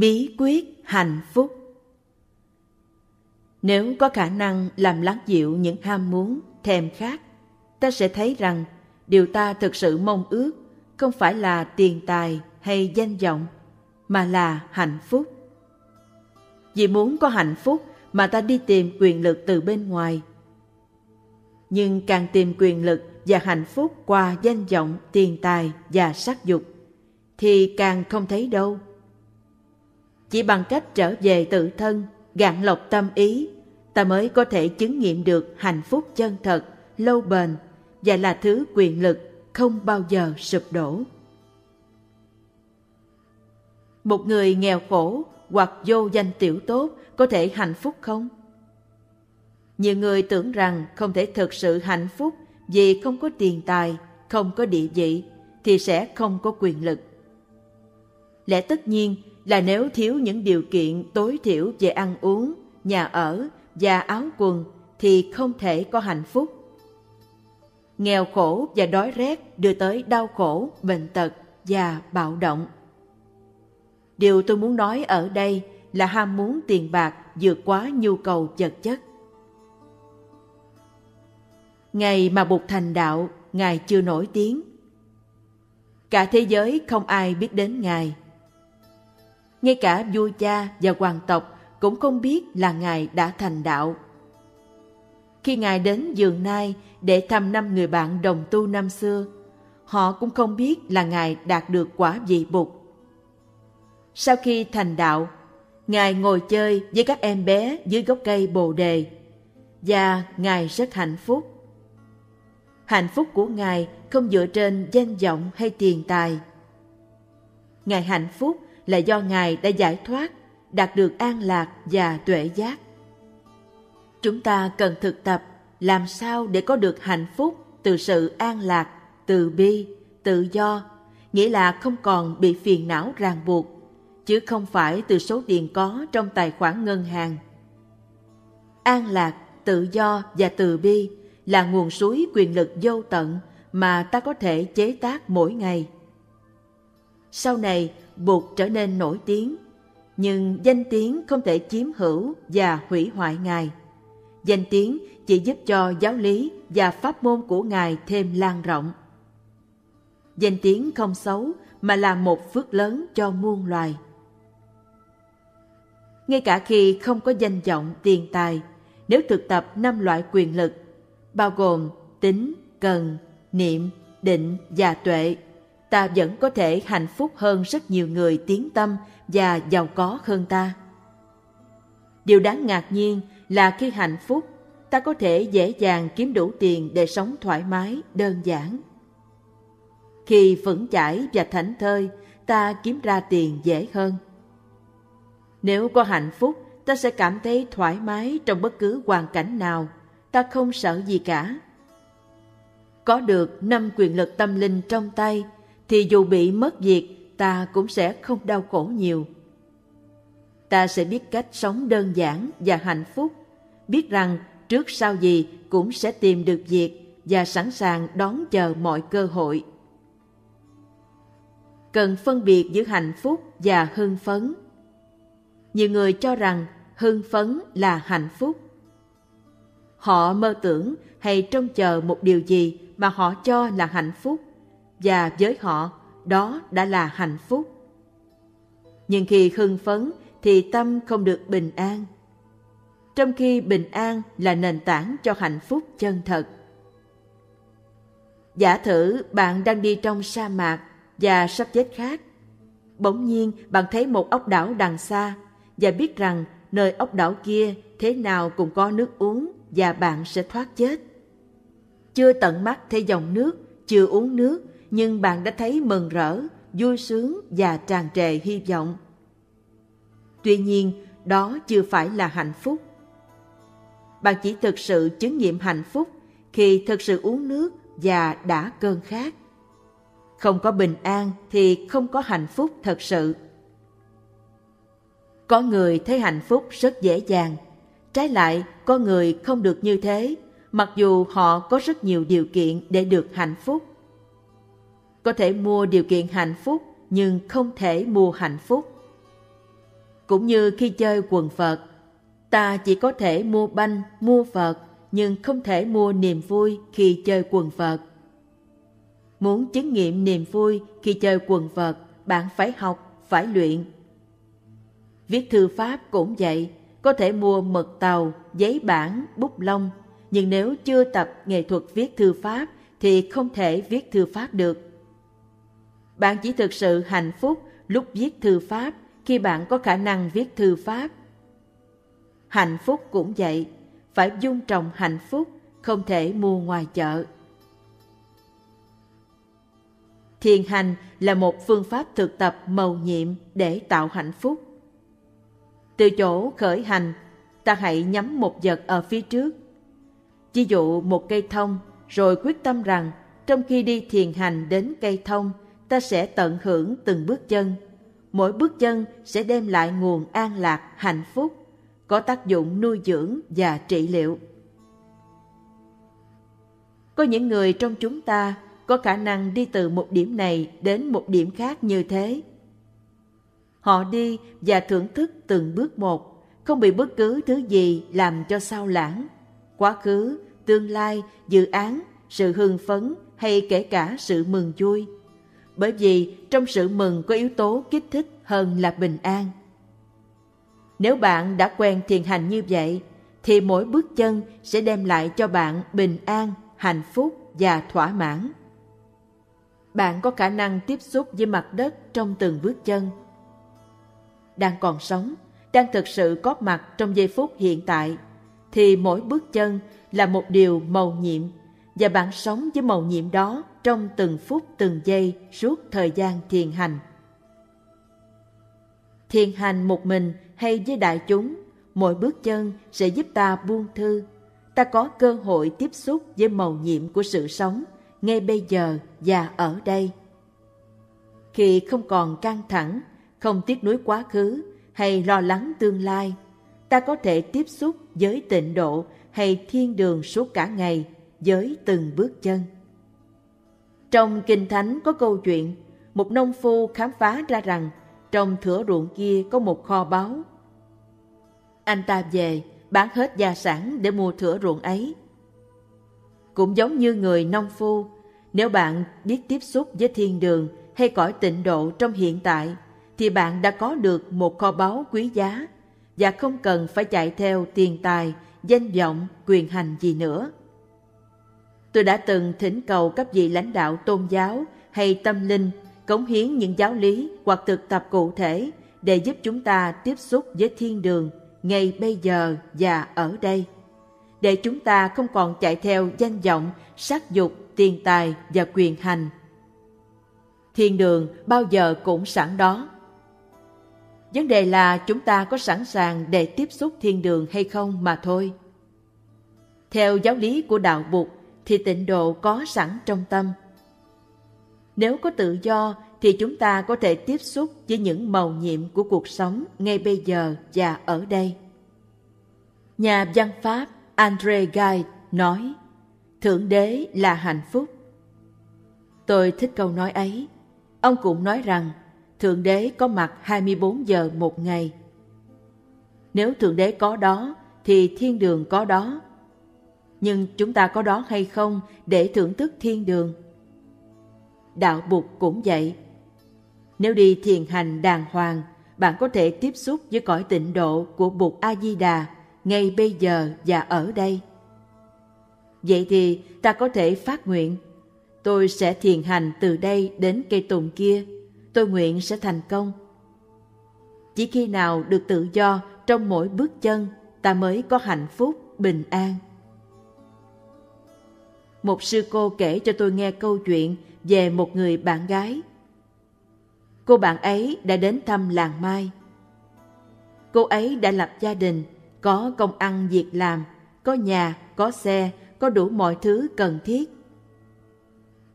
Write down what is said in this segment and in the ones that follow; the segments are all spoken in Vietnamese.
Bí quyết hạnh phúc Nếu có khả năng làm lắng dịu những ham muốn, thèm khát, ta sẽ thấy rằng điều ta thực sự mong ước không phải là tiền tài hay danh vọng, mà là hạnh phúc. Vì muốn có hạnh phúc mà ta đi tìm quyền lực từ bên ngoài. Nhưng càng tìm quyền lực và hạnh phúc qua danh vọng, tiền tài và sắc dục, thì càng không thấy đâu chỉ bằng cách trở về tự thân, gạn lọc tâm ý, ta mới có thể chứng nghiệm được hạnh phúc chân thật, lâu bền và là thứ quyền lực không bao giờ sụp đổ. Một người nghèo khổ hoặc vô danh tiểu tốt có thể hạnh phúc không? Nhiều người tưởng rằng không thể thực sự hạnh phúc vì không có tiền tài, không có địa vị thì sẽ không có quyền lực. Lẽ tất nhiên là nếu thiếu những điều kiện tối thiểu về ăn uống, nhà ở và áo quần thì không thể có hạnh phúc. Nghèo khổ và đói rét đưa tới đau khổ, bệnh tật và bạo động. Điều tôi muốn nói ở đây là ham muốn tiền bạc vượt quá nhu cầu vật chất. Ngày mà Bụt thành đạo, Ngài chưa nổi tiếng. Cả thế giới không ai biết đến Ngài ngay cả vua cha và hoàng tộc cũng không biết là Ngài đã thành đạo. Khi Ngài đến giường nai để thăm năm người bạn đồng tu năm xưa, họ cũng không biết là Ngài đạt được quả vị bục. Sau khi thành đạo, Ngài ngồi chơi với các em bé dưới gốc cây bồ đề và Ngài rất hạnh phúc. Hạnh phúc của Ngài không dựa trên danh vọng hay tiền tài. Ngài hạnh phúc là do Ngài đã giải thoát, đạt được an lạc và tuệ giác. Chúng ta cần thực tập làm sao để có được hạnh phúc từ sự an lạc, từ bi, tự do, nghĩa là không còn bị phiền não ràng buộc, chứ không phải từ số tiền có trong tài khoản ngân hàng. An lạc, tự do và từ bi là nguồn suối quyền lực vô tận mà ta có thể chế tác mỗi ngày. Sau này, Bụt trở nên nổi tiếng, nhưng danh tiếng không thể chiếm hữu và hủy hoại Ngài. Danh tiếng chỉ giúp cho giáo lý và pháp môn của Ngài thêm lan rộng. Danh tiếng không xấu mà là một phước lớn cho muôn loài. Ngay cả khi không có danh vọng tiền tài, nếu thực tập năm loại quyền lực, bao gồm tính, cần, niệm, định và tuệ, ta vẫn có thể hạnh phúc hơn rất nhiều người tiến tâm và giàu có hơn ta. Điều đáng ngạc nhiên là khi hạnh phúc, ta có thể dễ dàng kiếm đủ tiền để sống thoải mái, đơn giản. Khi vững chãi và thảnh thơi, ta kiếm ra tiền dễ hơn. Nếu có hạnh phúc, ta sẽ cảm thấy thoải mái trong bất cứ hoàn cảnh nào, ta không sợ gì cả. Có được năm quyền lực tâm linh trong tay thì dù bị mất việc ta cũng sẽ không đau khổ nhiều. Ta sẽ biết cách sống đơn giản và hạnh phúc, biết rằng trước sau gì cũng sẽ tìm được việc và sẵn sàng đón chờ mọi cơ hội. Cần phân biệt giữa hạnh phúc và hưng phấn. Nhiều người cho rằng hưng phấn là hạnh phúc. Họ mơ tưởng hay trông chờ một điều gì mà họ cho là hạnh phúc và với họ đó đã là hạnh phúc. Nhưng khi hưng phấn thì tâm không được bình an. Trong khi bình an là nền tảng cho hạnh phúc chân thật. Giả thử bạn đang đi trong sa mạc và sắp chết khát. Bỗng nhiên bạn thấy một ốc đảo đằng xa và biết rằng nơi ốc đảo kia thế nào cũng có nước uống và bạn sẽ thoát chết. Chưa tận mắt thấy dòng nước, chưa uống nước nhưng bạn đã thấy mừng rỡ, vui sướng và tràn trề hy vọng. Tuy nhiên, đó chưa phải là hạnh phúc. Bạn chỉ thực sự chứng nghiệm hạnh phúc khi thực sự uống nước và đã cơn khát. Không có bình an thì không có hạnh phúc thật sự. Có người thấy hạnh phúc rất dễ dàng, trái lại có người không được như thế, mặc dù họ có rất nhiều điều kiện để được hạnh phúc có thể mua điều kiện hạnh phúc nhưng không thể mua hạnh phúc. Cũng như khi chơi quần Phật, ta chỉ có thể mua banh, mua Phật, nhưng không thể mua niềm vui khi chơi quần Phật. Muốn chứng nghiệm niềm vui khi chơi quần Phật, bạn phải học, phải luyện. Viết thư pháp cũng vậy, có thể mua mực tàu, giấy bản, bút lông, nhưng nếu chưa tập nghệ thuật viết thư pháp thì không thể viết thư pháp được. Bạn chỉ thực sự hạnh phúc lúc viết thư pháp khi bạn có khả năng viết thư pháp. Hạnh phúc cũng vậy, phải dung trồng hạnh phúc, không thể mua ngoài chợ. Thiền hành là một phương pháp thực tập mầu nhiệm để tạo hạnh phúc. Từ chỗ khởi hành, ta hãy nhắm một vật ở phía trước. Ví dụ một cây thông, rồi quyết tâm rằng trong khi đi thiền hành đến cây thông, ta sẽ tận hưởng từng bước chân. Mỗi bước chân sẽ đem lại nguồn an lạc, hạnh phúc, có tác dụng nuôi dưỡng và trị liệu. Có những người trong chúng ta có khả năng đi từ một điểm này đến một điểm khác như thế. Họ đi và thưởng thức từng bước một, không bị bất cứ thứ gì làm cho sao lãng. Quá khứ, tương lai, dự án, sự hưng phấn hay kể cả sự mừng vui. Bởi vì trong sự mừng có yếu tố kích thích hơn là bình an. Nếu bạn đã quen thiền hành như vậy, thì mỗi bước chân sẽ đem lại cho bạn bình an, hạnh phúc và thỏa mãn. Bạn có khả năng tiếp xúc với mặt đất trong từng bước chân. Đang còn sống, đang thực sự có mặt trong giây phút hiện tại, thì mỗi bước chân là một điều màu nhiệm và bạn sống với màu nhiệm đó trong từng phút từng giây suốt thời gian thiền hành. Thiền hành một mình hay với đại chúng, mỗi bước chân sẽ giúp ta buông thư. Ta có cơ hội tiếp xúc với màu nhiệm của sự sống ngay bây giờ và ở đây. Khi không còn căng thẳng, không tiếc nuối quá khứ hay lo lắng tương lai, ta có thể tiếp xúc với tịnh độ hay thiên đường suốt cả ngày với từng bước chân. Trong Kinh Thánh có câu chuyện, một nông phu khám phá ra rằng trong thửa ruộng kia có một kho báu. Anh ta về, bán hết gia sản để mua thửa ruộng ấy. Cũng giống như người nông phu, nếu bạn biết tiếp xúc với thiên đường hay cõi tịnh độ trong hiện tại, thì bạn đã có được một kho báu quý giá và không cần phải chạy theo tiền tài, danh vọng, quyền hành gì nữa. Tôi đã từng thỉnh cầu các vị lãnh đạo tôn giáo hay tâm linh cống hiến những giáo lý hoặc thực tập cụ thể để giúp chúng ta tiếp xúc với thiên đường ngay bây giờ và ở đây. Để chúng ta không còn chạy theo danh vọng, sắc dục, tiền tài và quyền hành. Thiên đường bao giờ cũng sẵn đó. Vấn đề là chúng ta có sẵn sàng để tiếp xúc thiên đường hay không mà thôi. Theo giáo lý của đạo Bụt thì tịnh độ có sẵn trong tâm. Nếu có tự do thì chúng ta có thể tiếp xúc với những màu nhiệm của cuộc sống ngay bây giờ và ở đây. Nhà văn Pháp Andre Gide nói, Thượng đế là hạnh phúc. Tôi thích câu nói ấy. Ông cũng nói rằng Thượng đế có mặt 24 giờ một ngày. Nếu Thượng đế có đó thì thiên đường có đó. Nhưng chúng ta có đó hay không để thưởng thức thiên đường? Đạo Bụt cũng vậy. Nếu đi thiền hành đàng hoàng, bạn có thể tiếp xúc với cõi tịnh độ của Bụt A-di-đà ngay bây giờ và ở đây. Vậy thì ta có thể phát nguyện, tôi sẽ thiền hành từ đây đến cây tùng kia, tôi nguyện sẽ thành công. Chỉ khi nào được tự do trong mỗi bước chân, ta mới có hạnh phúc, bình an. Một sư cô kể cho tôi nghe câu chuyện về một người bạn gái. Cô bạn ấy đã đến thăm làng Mai. Cô ấy đã lập gia đình, có công ăn việc làm, có nhà, có xe, có đủ mọi thứ cần thiết.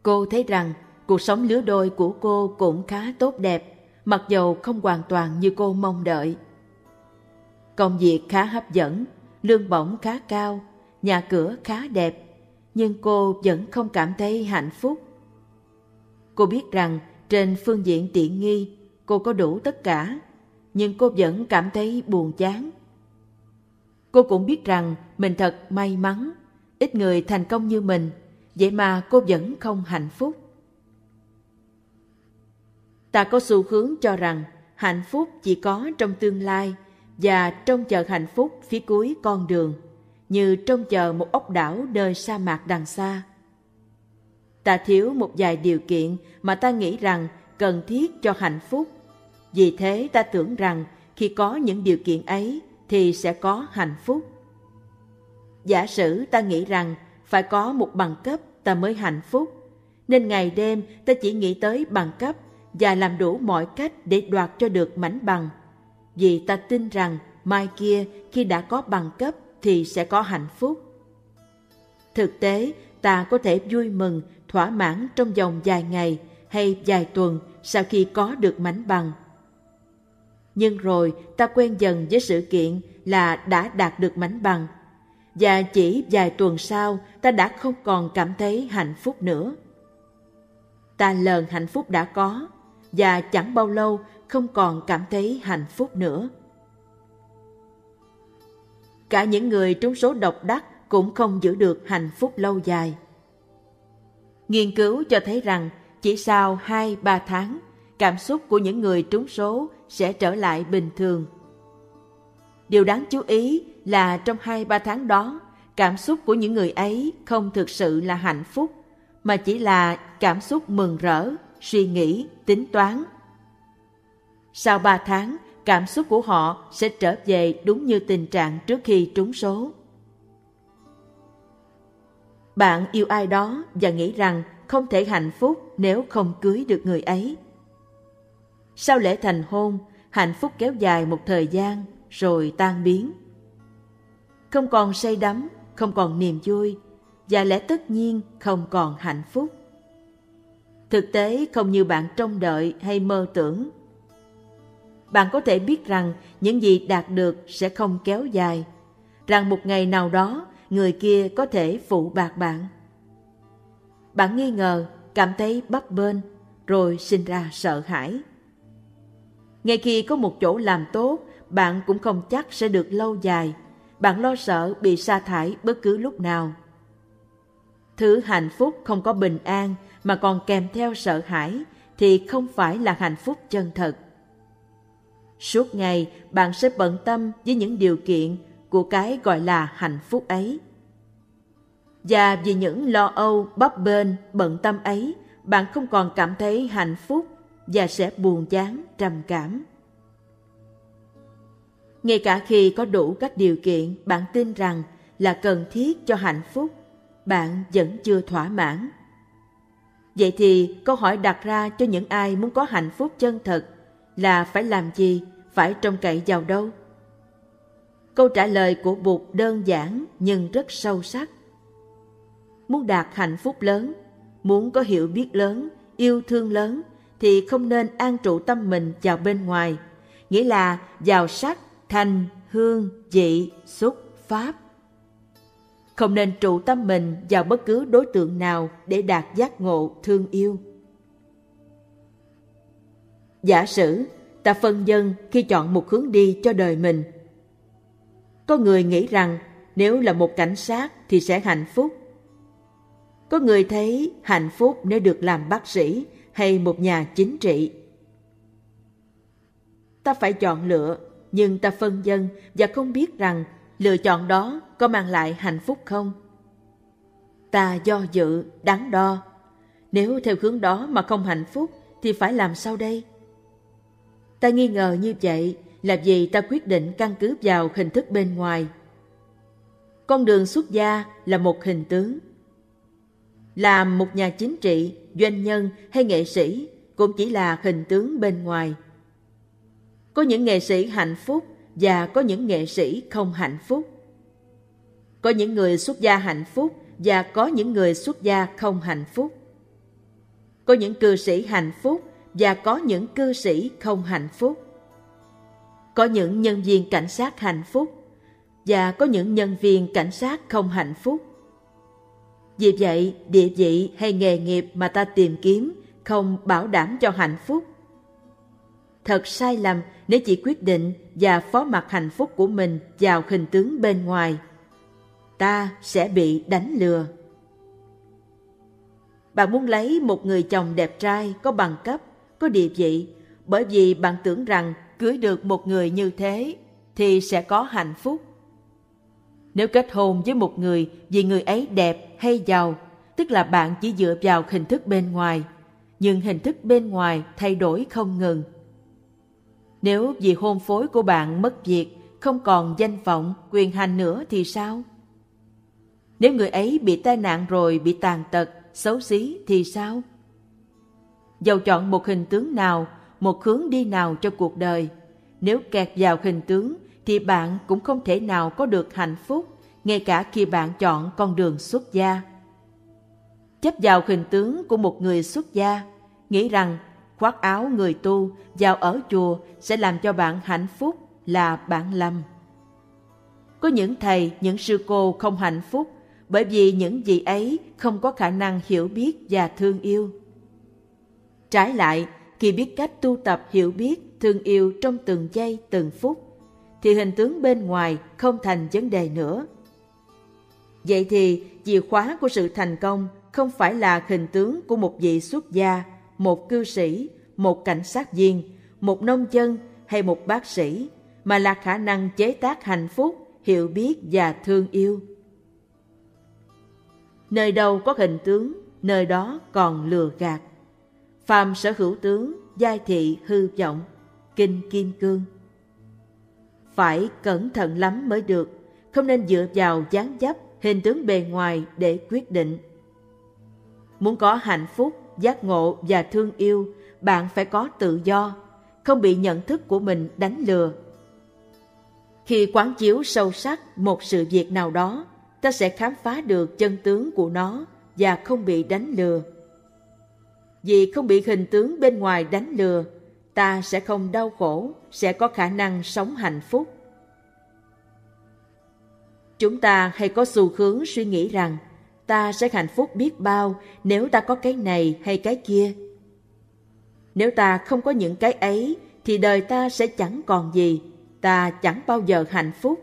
Cô thấy rằng cuộc sống lứa đôi của cô cũng khá tốt đẹp, mặc dầu không hoàn toàn như cô mong đợi. Công việc khá hấp dẫn, lương bổng khá cao, nhà cửa khá đẹp, nhưng cô vẫn không cảm thấy hạnh phúc. Cô biết rằng trên phương diện tiện nghi, cô có đủ tất cả, nhưng cô vẫn cảm thấy buồn chán. Cô cũng biết rằng mình thật may mắn, ít người thành công như mình, vậy mà cô vẫn không hạnh phúc. Ta có xu hướng cho rằng hạnh phúc chỉ có trong tương lai và trong chờ hạnh phúc phía cuối con đường, như trông chờ một ốc đảo nơi sa mạc đằng xa. Ta thiếu một vài điều kiện mà ta nghĩ rằng cần thiết cho hạnh phúc. Vì thế ta tưởng rằng khi có những điều kiện ấy thì sẽ có hạnh phúc. Giả sử ta nghĩ rằng phải có một bằng cấp ta mới hạnh phúc, nên ngày đêm ta chỉ nghĩ tới bằng cấp và làm đủ mọi cách để đoạt cho được mảnh bằng. Vì ta tin rằng mai kia khi đã có bằng cấp thì sẽ có hạnh phúc. Thực tế, ta có thể vui mừng, thỏa mãn trong vòng vài ngày hay vài tuần sau khi có được mảnh bằng. Nhưng rồi ta quen dần với sự kiện là đã đạt được mảnh bằng và chỉ vài tuần sau ta đã không còn cảm thấy hạnh phúc nữa. Ta lờn hạnh phúc đã có và chẳng bao lâu không còn cảm thấy hạnh phúc nữa. Cả những người trúng số độc đắc cũng không giữ được hạnh phúc lâu dài. Nghiên cứu cho thấy rằng chỉ sau 2-3 tháng, cảm xúc của những người trúng số sẽ trở lại bình thường. Điều đáng chú ý là trong 2-3 tháng đó, cảm xúc của những người ấy không thực sự là hạnh phúc, mà chỉ là cảm xúc mừng rỡ, suy nghĩ, tính toán. Sau 3 tháng, cảm xúc của họ sẽ trở về đúng như tình trạng trước khi trúng số. Bạn yêu ai đó và nghĩ rằng không thể hạnh phúc nếu không cưới được người ấy. Sau lễ thành hôn, hạnh phúc kéo dài một thời gian rồi tan biến. Không còn say đắm, không còn niềm vui và lẽ tất nhiên không còn hạnh phúc. Thực tế không như bạn trông đợi hay mơ tưởng. Bạn có thể biết rằng những gì đạt được sẽ không kéo dài, rằng một ngày nào đó người kia có thể phụ bạc bạn. Bạn nghi ngờ, cảm thấy bấp bênh, rồi sinh ra sợ hãi. Ngay khi có một chỗ làm tốt, bạn cũng không chắc sẽ được lâu dài. Bạn lo sợ bị sa thải bất cứ lúc nào. Thứ hạnh phúc không có bình an mà còn kèm theo sợ hãi thì không phải là hạnh phúc chân thật. Suốt ngày bạn sẽ bận tâm với những điều kiện của cái gọi là hạnh phúc ấy. Và vì những lo âu, bấp bênh, bận tâm ấy, bạn không còn cảm thấy hạnh phúc và sẽ buồn chán, trầm cảm. Ngay cả khi có đủ các điều kiện bạn tin rằng là cần thiết cho hạnh phúc, bạn vẫn chưa thỏa mãn. Vậy thì câu hỏi đặt ra cho những ai muốn có hạnh phúc chân thật là phải làm gì, phải trông cậy vào đâu? Câu trả lời của Bụt đơn giản nhưng rất sâu sắc muốn đạt hạnh phúc lớn, muốn có hiểu biết lớn, yêu thương lớn, thì không nên an trụ tâm mình vào bên ngoài, nghĩa là vào sắc, thanh, hương, vị, xúc, pháp. Không nên trụ tâm mình vào bất cứ đối tượng nào để đạt giác ngộ thương yêu. Giả sử ta phân dân khi chọn một hướng đi cho đời mình. Có người nghĩ rằng nếu là một cảnh sát thì sẽ hạnh phúc, có người thấy hạnh phúc nếu được làm bác sĩ hay một nhà chính trị. Ta phải chọn lựa, nhưng ta phân dân và không biết rằng lựa chọn đó có mang lại hạnh phúc không. Ta do dự, đắn đo. Nếu theo hướng đó mà không hạnh phúc thì phải làm sao đây? Ta nghi ngờ như vậy là vì ta quyết định căn cứ vào hình thức bên ngoài. Con đường xuất gia là một hình tướng làm một nhà chính trị, doanh nhân hay nghệ sĩ cũng chỉ là hình tướng bên ngoài. Có những nghệ sĩ hạnh phúc và có những nghệ sĩ không hạnh phúc. Có những người xuất gia hạnh phúc và có những người xuất gia không hạnh phúc. Có những cư sĩ hạnh phúc và có những cư sĩ không hạnh phúc. Có những nhân viên cảnh sát hạnh phúc và có những nhân viên cảnh sát không hạnh phúc. Vì vậy, địa vị hay nghề nghiệp mà ta tìm kiếm không bảo đảm cho hạnh phúc. thật sai lầm nếu chỉ quyết định và phó mặc hạnh phúc của mình vào hình tướng bên ngoài. Ta sẽ bị đánh lừa. Bạn muốn lấy một người chồng đẹp trai, có bằng cấp, có địa vị, bởi vì bạn tưởng rằng cưới được một người như thế thì sẽ có hạnh phúc. Nếu kết hôn với một người vì người ấy đẹp hay giàu, tức là bạn chỉ dựa vào hình thức bên ngoài, nhưng hình thức bên ngoài thay đổi không ngừng. Nếu vì hôn phối của bạn mất việc, không còn danh vọng, quyền hành nữa thì sao? Nếu người ấy bị tai nạn rồi bị tàn tật, xấu xí thì sao? Dầu chọn một hình tướng nào, một hướng đi nào cho cuộc đời, nếu kẹt vào hình tướng thì bạn cũng không thể nào có được hạnh phúc, ngay cả khi bạn chọn con đường xuất gia. Chấp vào hình tướng của một người xuất gia, nghĩ rằng khoác áo người tu vào ở chùa sẽ làm cho bạn hạnh phúc là bạn lầm. Có những thầy, những sư cô không hạnh phúc bởi vì những gì ấy không có khả năng hiểu biết và thương yêu. Trái lại, khi biết cách tu tập hiểu biết, thương yêu trong từng giây, từng phút, thì hình tướng bên ngoài không thành vấn đề nữa. Vậy thì chìa khóa của sự thành công không phải là hình tướng của một vị xuất gia, một cư sĩ, một cảnh sát viên, một nông dân hay một bác sĩ, mà là khả năng chế tác hạnh phúc, hiểu biết và thương yêu. Nơi đâu có hình tướng, nơi đó còn lừa gạt. Phàm sở hữu tướng, giai thị hư vọng, kinh kim cương. Phải cẩn thận lắm mới được, không nên dựa vào dáng dấp, hình tướng bề ngoài để quyết định. Muốn có hạnh phúc, giác ngộ và thương yêu, bạn phải có tự do, không bị nhận thức của mình đánh lừa. Khi quán chiếu sâu sắc một sự việc nào đó, ta sẽ khám phá được chân tướng của nó và không bị đánh lừa. Vì không bị hình tướng bên ngoài đánh lừa, ta sẽ không đau khổ, sẽ có khả năng sống hạnh phúc. Chúng ta hay có xu hướng suy nghĩ rằng ta sẽ hạnh phúc biết bao nếu ta có cái này hay cái kia. Nếu ta không có những cái ấy thì đời ta sẽ chẳng còn gì, ta chẳng bao giờ hạnh phúc.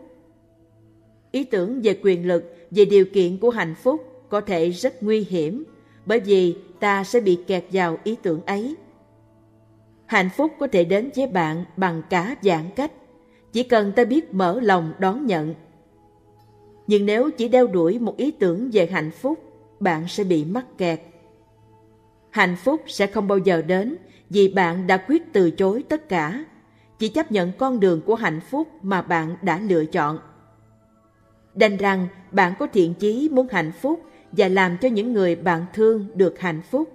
Ý tưởng về quyền lực, về điều kiện của hạnh phúc có thể rất nguy hiểm bởi vì ta sẽ bị kẹt vào ý tưởng ấy. Hạnh phúc có thể đến với bạn bằng cả dạng cách, chỉ cần ta biết mở lòng đón nhận. Nhưng nếu chỉ đeo đuổi một ý tưởng về hạnh phúc, bạn sẽ bị mắc kẹt. Hạnh phúc sẽ không bao giờ đến vì bạn đã quyết từ chối tất cả, chỉ chấp nhận con đường của hạnh phúc mà bạn đã lựa chọn. Đành rằng bạn có thiện chí muốn hạnh phúc và làm cho những người bạn thương được hạnh phúc.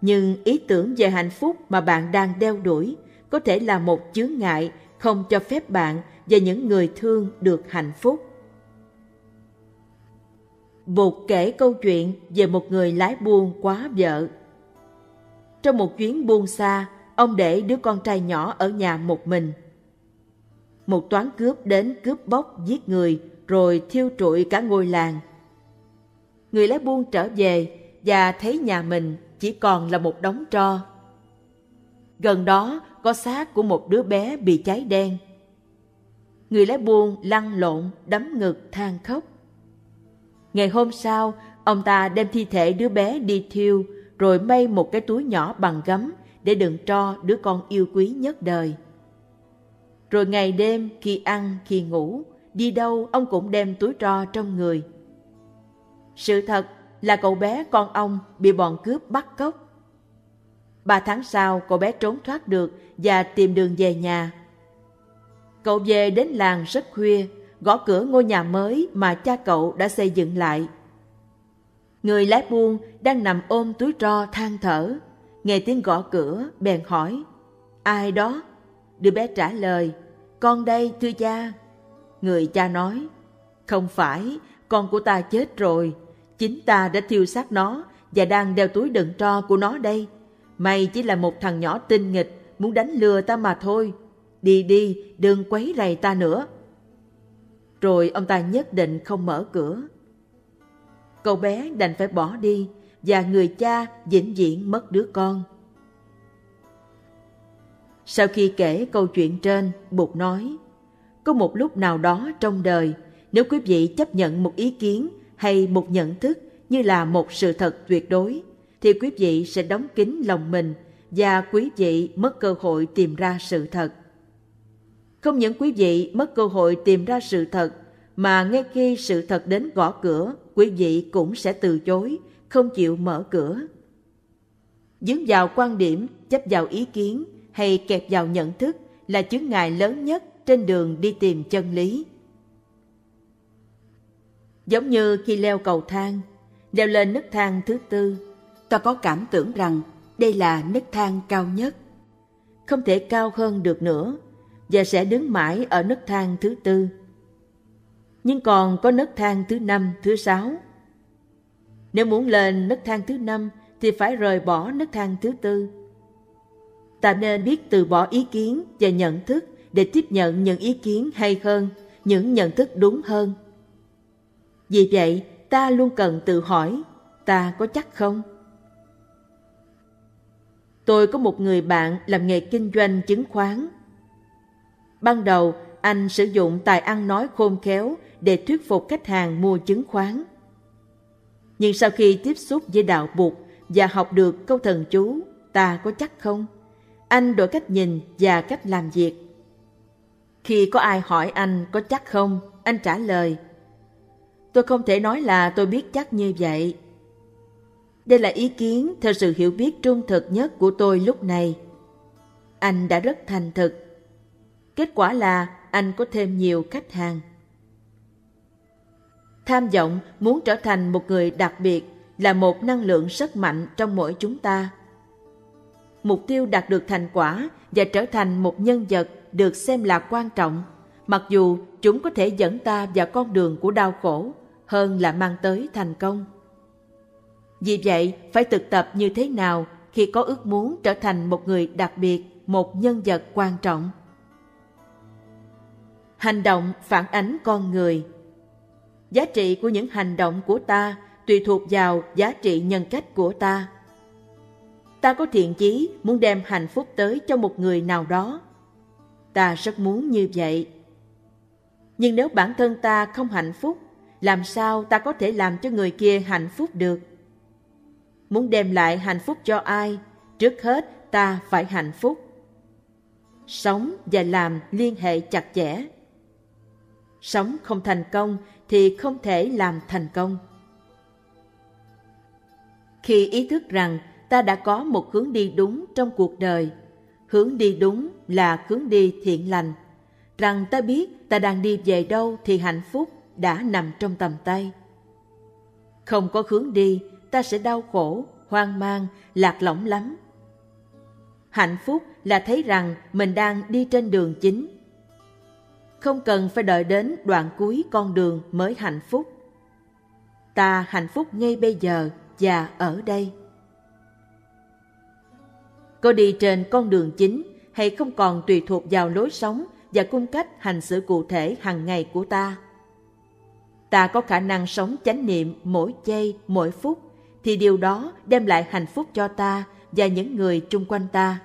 Nhưng ý tưởng về hạnh phúc mà bạn đang đeo đuổi có thể là một chướng ngại không cho phép bạn và những người thương được hạnh phúc. Bột kể câu chuyện về một người lái buôn quá vợ. Trong một chuyến buôn xa, ông để đứa con trai nhỏ ở nhà một mình. Một toán cướp đến cướp bóc giết người rồi thiêu trụi cả ngôi làng. Người lái buôn trở về và thấy nhà mình chỉ còn là một đống tro. Gần đó có xác của một đứa bé bị cháy đen. Người lái buôn lăn lộn, đấm ngực, than khóc. Ngày hôm sau, ông ta đem thi thể đứa bé đi thiêu, rồi may một cái túi nhỏ bằng gấm để đựng tro đứa con yêu quý nhất đời. Rồi ngày đêm khi ăn, khi ngủ, đi đâu ông cũng đem túi tro trong người. Sự thật là cậu bé con ông bị bọn cướp bắt cóc. Ba tháng sau, cậu bé trốn thoát được và tìm đường về nhà. Cậu về đến làng rất khuya, gõ cửa ngôi nhà mới mà cha cậu đã xây dựng lại. Người lái buôn đang nằm ôm túi tro than thở, nghe tiếng gõ cửa, bèn hỏi, ai đó? Đứa bé trả lời, con đây thưa cha. Người cha nói, không phải, con của ta chết rồi, chính ta đã thiêu xác nó và đang đeo túi đựng tro của nó đây. Mày chỉ là một thằng nhỏ tinh nghịch, muốn đánh lừa ta mà thôi. Đi đi, đừng quấy rầy ta nữa. Rồi ông ta nhất định không mở cửa. Cậu bé đành phải bỏ đi và người cha vĩnh viễn mất đứa con. Sau khi kể câu chuyện trên, Bụt nói, có một lúc nào đó trong đời, nếu quý vị chấp nhận một ý kiến hay một nhận thức như là một sự thật tuyệt đối, thì quý vị sẽ đóng kín lòng mình và quý vị mất cơ hội tìm ra sự thật. Không những quý vị mất cơ hội tìm ra sự thật, mà ngay khi sự thật đến gõ cửa, quý vị cũng sẽ từ chối, không chịu mở cửa. Dướng vào quan điểm, chấp vào ý kiến hay kẹp vào nhận thức là chướng ngại lớn nhất trên đường đi tìm chân lý. Giống như khi leo cầu thang, leo lên nấc thang thứ tư, ta có cảm tưởng rằng đây là nấc thang cao nhất. Không thể cao hơn được nữa và sẽ đứng mãi ở nấc thang thứ tư. Nhưng còn có nấc thang thứ năm, thứ sáu. Nếu muốn lên nấc thang thứ năm thì phải rời bỏ nấc thang thứ tư. Ta nên biết từ bỏ ý kiến và nhận thức để tiếp nhận những ý kiến hay hơn, những nhận thức đúng hơn. Vì vậy, ta luôn cần tự hỏi, ta có chắc không? Tôi có một người bạn làm nghề kinh doanh chứng khoán. Ban đầu, anh sử dụng tài ăn nói khôn khéo để thuyết phục khách hàng mua chứng khoán. Nhưng sau khi tiếp xúc với đạo Bụt và học được câu thần chú, ta có chắc không? Anh đổi cách nhìn và cách làm việc. Khi có ai hỏi anh có chắc không, anh trả lời, tôi không thể nói là tôi biết chắc như vậy. Đây là ý kiến theo sự hiểu biết trung thực nhất của tôi lúc này. Anh đã rất thành thực. Kết quả là anh có thêm nhiều khách hàng. Tham vọng muốn trở thành một người đặc biệt là một năng lượng rất mạnh trong mỗi chúng ta. Mục tiêu đạt được thành quả và trở thành một nhân vật được xem là quan trọng, mặc dù chúng có thể dẫn ta vào con đường của đau khổ hơn là mang tới thành công. Vì vậy, phải thực tập như thế nào khi có ước muốn trở thành một người đặc biệt, một nhân vật quan trọng? Hành động phản ánh con người Giá trị của những hành động của ta tùy thuộc vào giá trị nhân cách của ta. Ta có thiện chí muốn đem hạnh phúc tới cho một người nào đó. Ta rất muốn như vậy. Nhưng nếu bản thân ta không hạnh phúc, làm sao ta có thể làm cho người kia hạnh phúc được? Muốn đem lại hạnh phúc cho ai, trước hết ta phải hạnh phúc. Sống và làm liên hệ chặt chẽ. Sống không thành công thì không thể làm thành công. Khi ý thức rằng ta đã có một hướng đi đúng trong cuộc đời, hướng đi đúng là hướng đi thiện lành, rằng ta biết ta đang đi về đâu thì hạnh phúc đã nằm trong tầm tay. Không có hướng đi, ta sẽ đau khổ, hoang mang, lạc lõng lắm. Hạnh phúc là thấy rằng mình đang đi trên đường chính. Không cần phải đợi đến đoạn cuối con đường mới hạnh phúc. Ta hạnh phúc ngay bây giờ và ở đây. Có đi trên con đường chính hay không còn tùy thuộc vào lối sống và cung cách hành xử cụ thể hàng ngày của ta. Ta có khả năng sống chánh niệm mỗi giây, mỗi phút, thì điều đó đem lại hạnh phúc cho ta và những người chung quanh ta.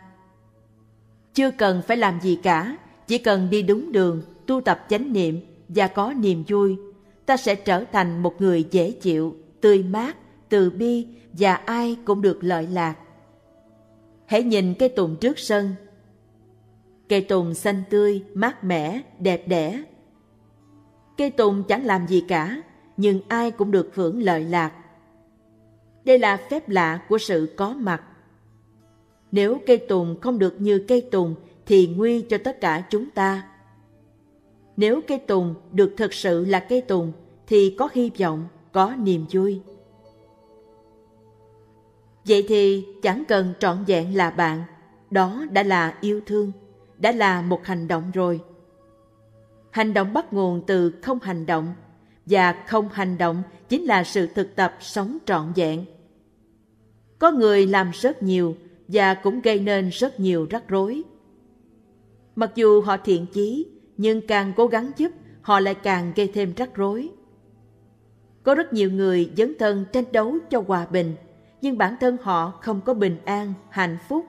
Chưa cần phải làm gì cả, chỉ cần đi đúng đường, tu tập chánh niệm và có niềm vui, ta sẽ trở thành một người dễ chịu, tươi mát, từ bi và ai cũng được lợi lạc. Hãy nhìn cây tùng trước sân. Cây tùng xanh tươi, mát mẻ, đẹp đẽ. Cây tùng chẳng làm gì cả, nhưng ai cũng được hưởng lợi lạc. Đây là phép lạ của sự có mặt. Nếu cây tùng không được như cây tùng thì nguy cho tất cả chúng ta. Nếu cây tùng được thực sự là cây tùng thì có hy vọng, có niềm vui. Vậy thì chẳng cần trọn vẹn là bạn, đó đã là yêu thương, đã là một hành động rồi. Hành động bắt nguồn từ không hành động, và không hành động chính là sự thực tập sống trọn vẹn. Có người làm rất nhiều và cũng gây nên rất nhiều rắc rối. Mặc dù họ thiện chí, nhưng càng cố gắng giúp, họ lại càng gây thêm rắc rối. Có rất nhiều người dấn thân tranh đấu cho hòa bình, nhưng bản thân họ không có bình an, hạnh phúc.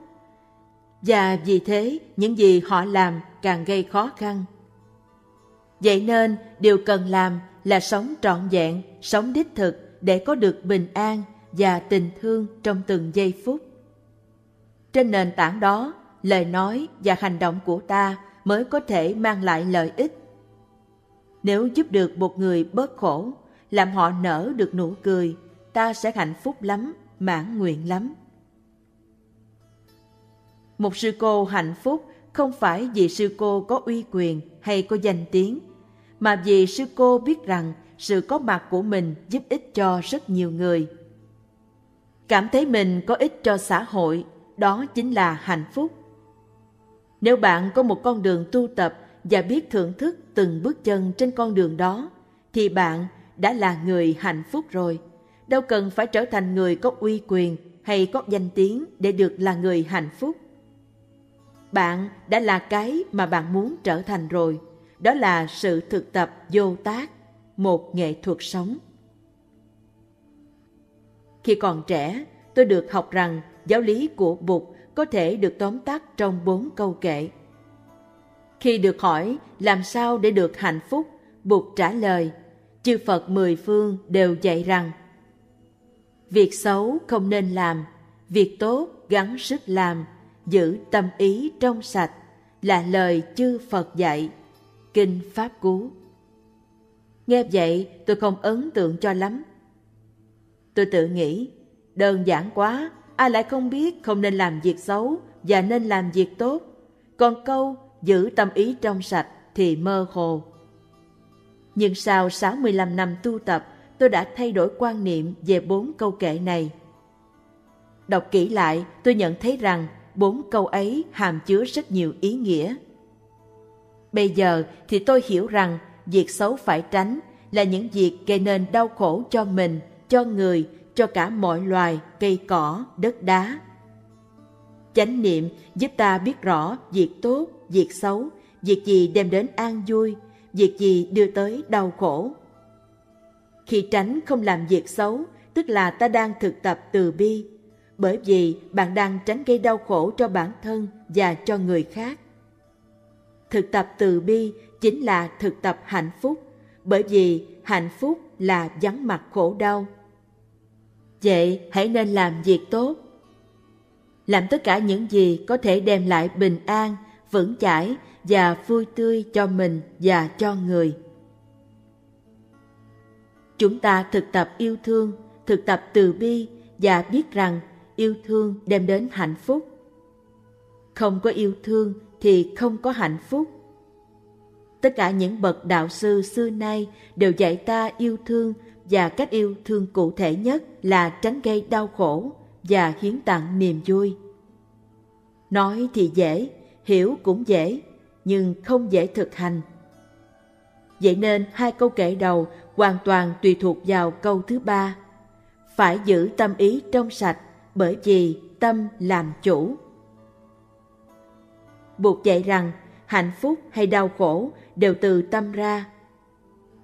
Và vì thế, những gì họ làm càng gây khó khăn. Vậy nên, điều cần làm là sống trọn vẹn, sống đích thực để có được bình an và tình thương trong từng giây phút. Trên nền tảng đó, lời nói và hành động của ta mới có thể mang lại lợi ích. Nếu giúp được một người bớt khổ, làm họ nở được nụ cười, ta sẽ hạnh phúc lắm, mãn nguyện lắm. Một sư cô hạnh phúc không phải vì sư cô có uy quyền hay có danh tiếng, mà vì sư cô biết rằng sự có mặt của mình giúp ích cho rất nhiều người. Cảm thấy mình có ích cho xã hội, đó chính là hạnh phúc. Nếu bạn có một con đường tu tập và biết thưởng thức từng bước chân trên con đường đó, thì bạn đã là người hạnh phúc rồi. Đâu cần phải trở thành người có uy quyền hay có danh tiếng để được là người hạnh phúc. Bạn đã là cái mà bạn muốn trở thành rồi. Đó là sự thực tập vô tác, một nghệ thuật sống. Khi còn trẻ, tôi được học rằng giáo lý của Bụt có thể được tóm tắt trong bốn câu kệ. Khi được hỏi làm sao để được hạnh phúc, Bụt trả lời, chư Phật mười phương đều dạy rằng Việc xấu không nên làm, việc tốt gắng sức làm, giữ tâm ý trong sạch là lời chư Phật dạy. Kinh Pháp Cú Nghe vậy tôi không ấn tượng cho lắm. Tôi tự nghĩ, đơn giản quá, ai lại không biết không nên làm việc xấu và nên làm việc tốt. Còn câu giữ tâm ý trong sạch thì mơ hồ. Nhưng sau 65 năm tu tập, tôi đã thay đổi quan niệm về bốn câu kệ này. Đọc kỹ lại, tôi nhận thấy rằng bốn câu ấy hàm chứa rất nhiều ý nghĩa. Bây giờ thì tôi hiểu rằng việc xấu phải tránh là những việc gây nên đau khổ cho mình, cho người, cho cả mọi loài, cây cỏ, đất đá. Chánh niệm giúp ta biết rõ việc tốt, việc xấu, việc gì đem đến an vui, việc gì đưa tới đau khổ. Khi tránh không làm việc xấu, tức là ta đang thực tập từ bi, bởi vì bạn đang tránh gây đau khổ cho bản thân và cho người khác. Thực tập từ bi chính là thực tập hạnh phúc, bởi vì hạnh phúc là vắng mặt khổ đau. Vậy hãy nên làm việc tốt. Làm tất cả những gì có thể đem lại bình an, vững chãi và vui tươi cho mình và cho người. Chúng ta thực tập yêu thương, thực tập từ bi và biết rằng yêu thương đem đến hạnh phúc. Không có yêu thương thì không có hạnh phúc. Tất cả những bậc đạo sư xưa nay đều dạy ta yêu thương và cách yêu thương cụ thể nhất là tránh gây đau khổ và hiến tặng niềm vui. Nói thì dễ, hiểu cũng dễ, nhưng không dễ thực hành. Vậy nên hai câu kể đầu hoàn toàn tùy thuộc vào câu thứ ba. Phải giữ tâm ý trong sạch bởi vì tâm làm chủ. Buộc dạy rằng hạnh phúc hay đau khổ đều từ tâm ra.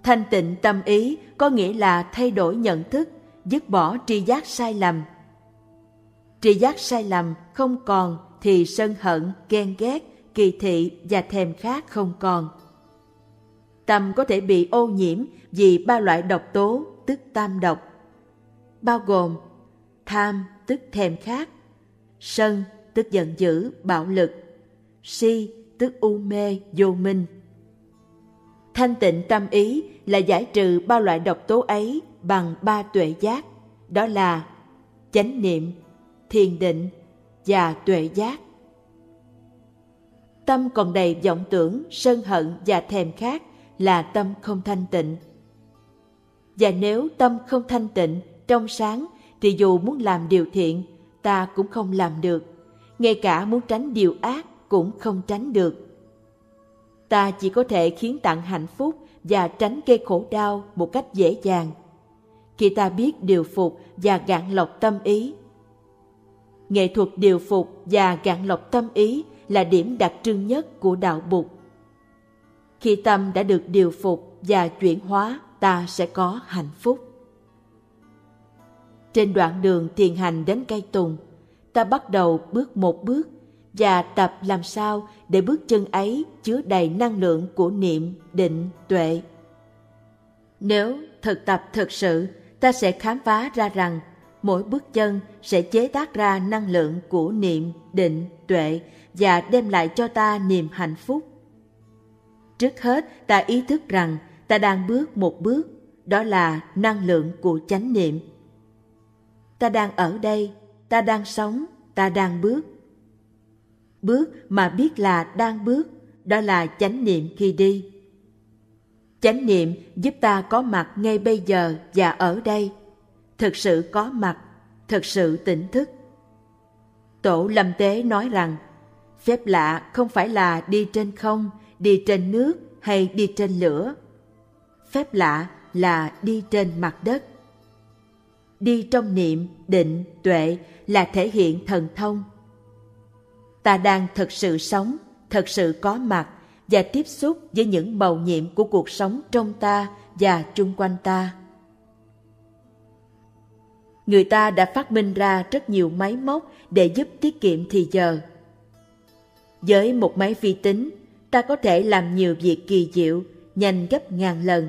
Thanh tịnh tâm ý có nghĩa là thay đổi nhận thức, dứt bỏ tri giác sai lầm. Tri giác sai lầm không còn thì sân hận, ghen ghét, kỳ thị và thèm khát không còn. Tâm có thể bị ô nhiễm vì ba loại độc tố tức tam độc, bao gồm tham tức thèm khát, sân tức giận dữ, bạo lực, si tức u mê, vô minh. Thanh tịnh tâm ý là giải trừ ba loại độc tố ấy bằng ba tuệ giác, đó là chánh niệm, thiền định và tuệ giác. Tâm còn đầy vọng tưởng, sân hận và thèm khát là tâm không thanh tịnh. Và nếu tâm không thanh tịnh, trong sáng, thì dù muốn làm điều thiện, ta cũng không làm được. Ngay cả muốn tránh điều ác cũng không tránh được. Ta chỉ có thể khiến tặng hạnh phúc và tránh gây khổ đau một cách dễ dàng. Khi ta biết điều phục và gạn lọc tâm ý. Nghệ thuật điều phục và gạn lọc tâm ý là điểm đặc trưng nhất của đạo Bụt. Khi tâm đã được điều phục và chuyển hóa, ta sẽ có hạnh phúc. Trên đoạn đường thiền hành đến cây tùng, ta bắt đầu bước một bước và tập làm sao để bước chân ấy chứa đầy năng lượng của niệm, định, tuệ. Nếu thực tập thực sự, ta sẽ khám phá ra rằng mỗi bước chân sẽ chế tác ra năng lượng của niệm, định, tuệ và đem lại cho ta niềm hạnh phúc. Trước hết, ta ý thức rằng ta đang bước một bước, đó là năng lượng của chánh niệm. Ta đang ở đây, ta đang sống, ta đang bước. Bước mà biết là đang bước, đó là chánh niệm khi đi. Chánh niệm giúp ta có mặt ngay bây giờ và ở đây, thực sự có mặt, thực sự tỉnh thức. Tổ Lâm Tế nói rằng, phép lạ không phải là đi trên không, đi trên nước hay đi trên lửa. Phép lạ là đi trên mặt đất. Đi trong niệm, định, tuệ là thể hiện thần thông. Ta đang thực sự sống, thực sự có mặt và tiếp xúc với những màu nhiệm của cuộc sống trong ta và chung quanh ta. Người ta đã phát minh ra rất nhiều máy móc để giúp tiết kiệm thì giờ. Với một máy vi tính, ta có thể làm nhiều việc kỳ diệu, nhanh gấp ngàn lần.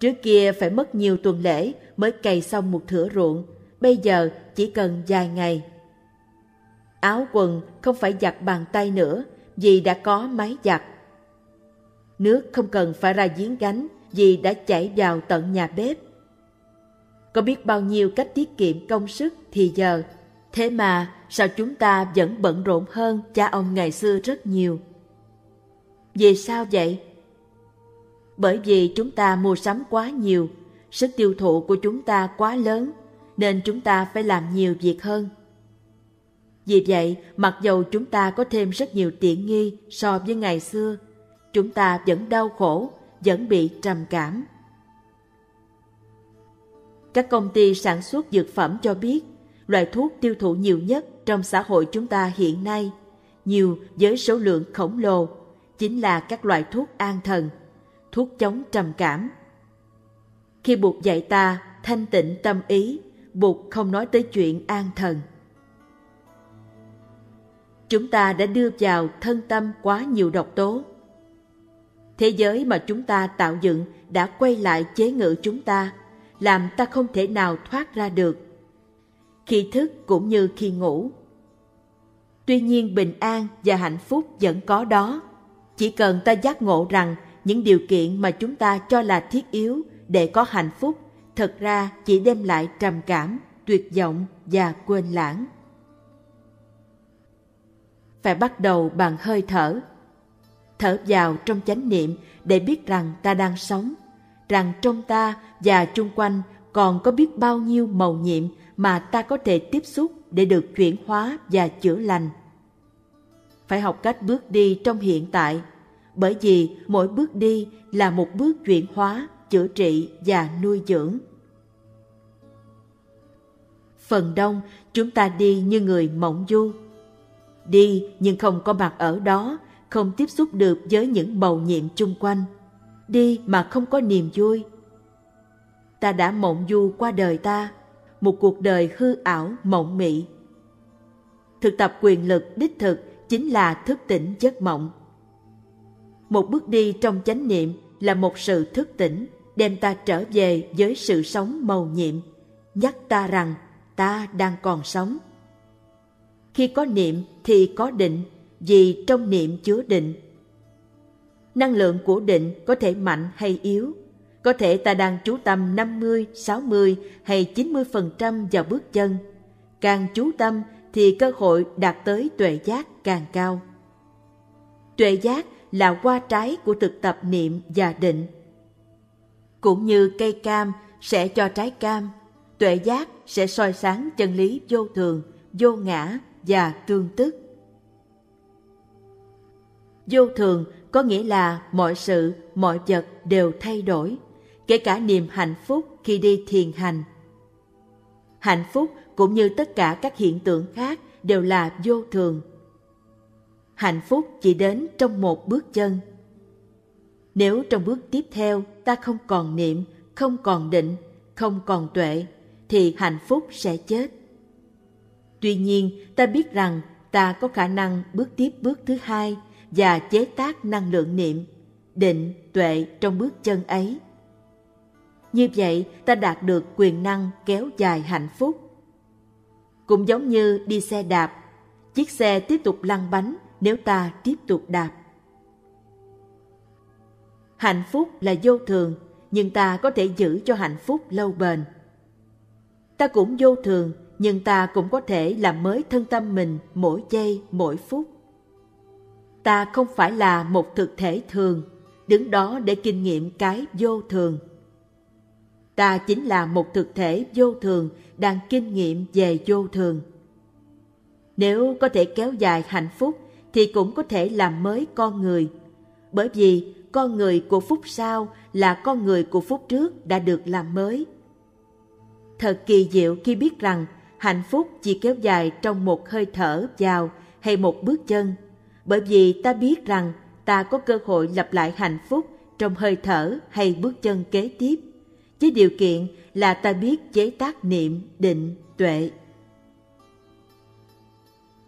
Trước kia phải mất nhiều tuần lễ mới cày xong một thửa ruộng, bây giờ chỉ cần vài ngày. Áo quần không phải giặt bằng tay nữa vì đã có máy giặt. Nước không cần phải ra giếng gánh vì đã chảy vào tận nhà bếp. Có biết bao nhiêu cách tiết kiệm công sức thì giờ, thế mà sao chúng ta vẫn bận rộn hơn cha ông ngày xưa rất nhiều. Vì sao vậy? Bởi vì chúng ta mua sắm quá nhiều, sức tiêu thụ của chúng ta quá lớn, nên chúng ta phải làm nhiều việc hơn. Vì vậy, mặc dầu chúng ta có thêm rất nhiều tiện nghi so với ngày xưa, chúng ta vẫn đau khổ, vẫn bị trầm cảm. Các công ty sản xuất dược phẩm cho biết, loại thuốc tiêu thụ nhiều nhất trong xã hội chúng ta hiện nay, nhiều với số lượng khổng lồ, chính là các loại thuốc an thần, thuốc chống trầm cảm. Khi buộc dạy ta thanh tịnh tâm ý, buộc không nói tới chuyện an thần. Chúng ta đã đưa vào thân tâm quá nhiều độc tố. Thế giới mà chúng ta tạo dựng đã quay lại chế ngự chúng ta, làm ta không thể nào thoát ra được. Khi thức cũng như khi ngủ. Tuy nhiên bình an và hạnh phúc vẫn có đó. Chỉ cần ta giác ngộ rằng những điều kiện mà chúng ta cho là thiết yếu để có hạnh phúc thật ra chỉ đem lại trầm cảm, tuyệt vọng và quên lãng. Phải bắt đầu bằng hơi thở. Thở vào trong chánh niệm để biết rằng ta đang sống, rằng trong ta và chung quanh còn có biết bao nhiêu màu nhiệm mà ta có thể tiếp xúc để được chuyển hóa và chữa lành. Phải học cách bước đi trong hiện tại, bởi vì mỗi bước đi là một bước chuyển hóa, chữa trị và nuôi dưỡng. Phần đông chúng ta đi như người mộng du. Đi nhưng không có mặt ở đó, không tiếp xúc được với những bầu nhiệm chung quanh. Đi mà không có niềm vui. Ta đã mộng du qua đời ta, một cuộc đời hư ảo mộng mị. Thực tập quyền lực đích thực chính là thức tỉnh giấc mộng. Một bước đi trong chánh niệm là một sự thức tỉnh, đem ta trở về với sự sống màu nhiệm, nhắc ta rằng ta đang còn sống. Khi có niệm thì có định, vì trong niệm chứa định. Năng lượng của định có thể mạnh hay yếu, có thể ta đang chú tâm 50, 60 hay 90% vào bước chân. Càng chú tâm thì cơ hội đạt tới tuệ giác càng cao. Tuệ giác là qua trái của thực tập niệm và định. Cũng như cây cam sẽ cho trái cam, tuệ giác sẽ soi sáng chân lý vô thường, vô ngã và tương tức. Vô thường có nghĩa là mọi sự, mọi vật đều thay đổi, kể cả niềm hạnh phúc khi đi thiền hành. Hạnh phúc cũng như tất cả các hiện tượng khác đều là vô thường. Hạnh phúc chỉ đến trong một bước chân. Nếu trong bước tiếp theo ta không còn niệm, không còn định, không còn tuệ, thì hạnh phúc sẽ chết. Tuy nhiên, ta biết rằng ta có khả năng bước tiếp bước thứ hai và chế tác năng lượng niệm, định, tuệ trong bước chân ấy. Như vậy, ta đạt được quyền năng kéo dài hạnh phúc. Cũng giống như đi xe đạp, chiếc xe tiếp tục lăn bánh nếu ta tiếp tục đạp. Hạnh phúc là vô thường, nhưng ta có thể giữ cho hạnh phúc lâu bền. Ta cũng vô thường, nhưng ta cũng có thể làm mới thân tâm mình mỗi giây, mỗi phút. Ta không phải là một thực thể thường, đứng đó để kinh nghiệm cái vô thường. Ta chính là một thực thể vô thường đang kinh nghiệm về vô thường. Nếu có thể kéo dài hạnh phúc thì cũng có thể làm mới con người. Bởi vì con người của phút sau là con người của phút trước đã được làm mới. Thật kỳ diệu khi biết rằng hạnh phúc chỉ kéo dài trong một hơi thở vào hay một bước chân, bởi vì ta biết rằng ta có cơ hội lặp lại hạnh phúc trong hơi thở hay bước chân kế tiếp, với điều kiện là ta biết chế tác niệm, định, tuệ.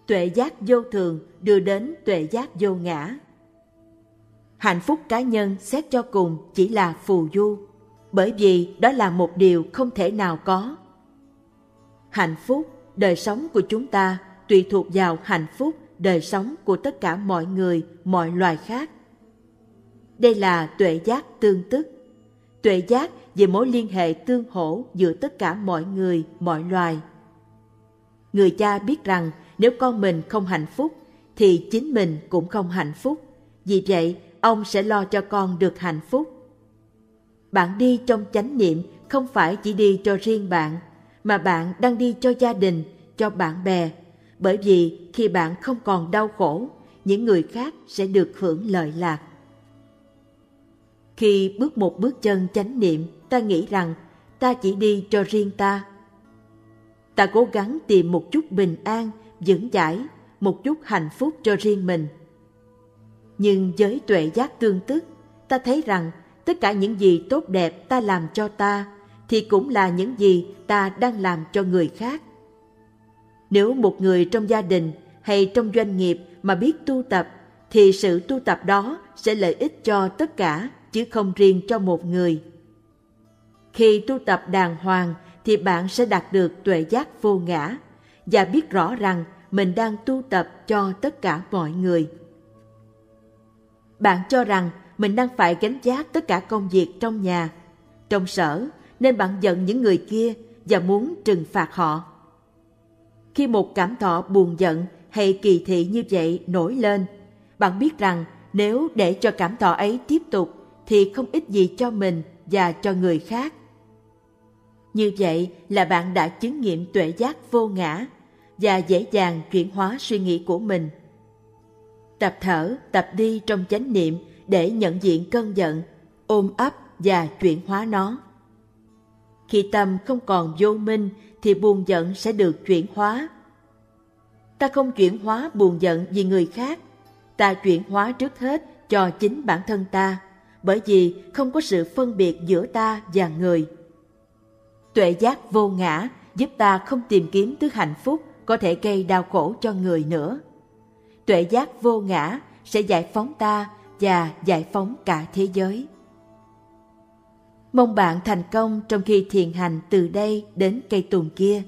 Tuệ giác vô thường đưa đến tuệ giác vô ngã. Hạnh phúc cá nhân xét cho cùng chỉ là phù du, bởi vì đó là một điều không thể nào có. Hạnh phúc, đời sống của chúng ta tùy thuộc vào hạnh phúc, đời sống của tất cả mọi người, mọi loài khác. Đây là tuệ giác tương tức. Tuệ giác về mối liên hệ tương hỗ giữa tất cả mọi người, mọi loài. Người cha biết rằng nếu con mình không hạnh phúc, thì chính mình cũng không hạnh phúc. Vì vậy, ông sẽ lo cho con được hạnh phúc. Bạn đi trong chánh niệm không phải chỉ đi cho riêng bạn, mà bạn đang đi cho gia đình, cho bạn bè. Bởi vì khi bạn không còn đau khổ, những người khác sẽ được hưởng lợi lạc. Khi bước một bước chân chánh niệm, ta nghĩ rằng ta chỉ đi cho riêng ta. Ta cố gắng tìm một chút bình an, vững chãi, một chút hạnh phúc cho riêng mình. Nhưng với tuệ giác tương tức, ta thấy rằng tất cả những gì tốt đẹp ta làm cho ta thì cũng là những gì ta đang làm cho người khác. Nếu một người trong gia đình hay trong doanh nghiệp mà biết tu tập thì sự tu tập đó sẽ lợi ích cho tất cả chứ không riêng cho một người. Khi tu tập đàng hoàng thì bạn sẽ đạt được tuệ giác vô ngã và biết rõ rằng mình đang tu tập cho tất cả mọi người. Bạn cho rằng mình đang phải gánh giác tất cả công việc trong nhà, trong sở, nên bạn giận những người kia và muốn trừng phạt họ. Khi một cảm thọ buồn giận hay kỳ thị như vậy nổi lên, bạn biết rằng nếu để cho cảm thọ ấy tiếp tục thì không ích gì cho mình và cho người khác. Như vậy là bạn đã chứng nghiệm tuệ giác vô ngã và dễ dàng chuyển hóa suy nghĩ của mình. Tập thở, tập đi trong chánh niệm để nhận diện cơn giận, ôm ấp và chuyển hóa nó. Khi tâm không còn vô minh thì buồn giận sẽ được chuyển hóa. Ta không chuyển hóa buồn giận vì người khác, ta chuyển hóa trước hết cho chính bản thân ta, bởi vì không có sự phân biệt giữa ta và người. Tuệ giác vô ngã giúp ta không tìm kiếm thứ hạnh phúc có thể gây đau khổ cho người nữa. Tuệ giác vô ngã sẽ giải phóng ta và giải phóng cả thế giới. Mong bạn thành công trong khi thiền hành từ đây đến cây tùng kia.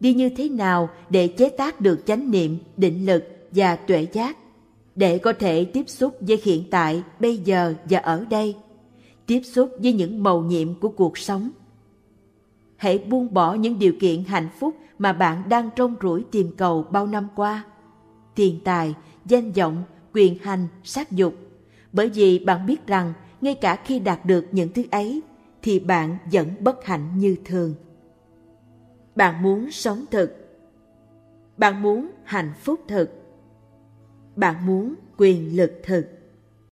Đi như thế nào để chế tác được chánh niệm, định lực và tuệ giác để có thể tiếp xúc với hiện tại, bây giờ và ở đây, tiếp xúc với những mầu nhiệm của cuộc sống. Hãy buông bỏ những điều kiện hạnh phúc mà bạn đang trông rủi tìm cầu bao năm qua. Tiền tài, danh vọng, quyền hành, sát dục. Bởi vì bạn biết rằng ngay cả khi đạt được những thứ ấy, thì bạn vẫn bất hạnh như thường. Bạn muốn sống thực. Bạn muốn hạnh phúc thực. Bạn muốn quyền lực thực.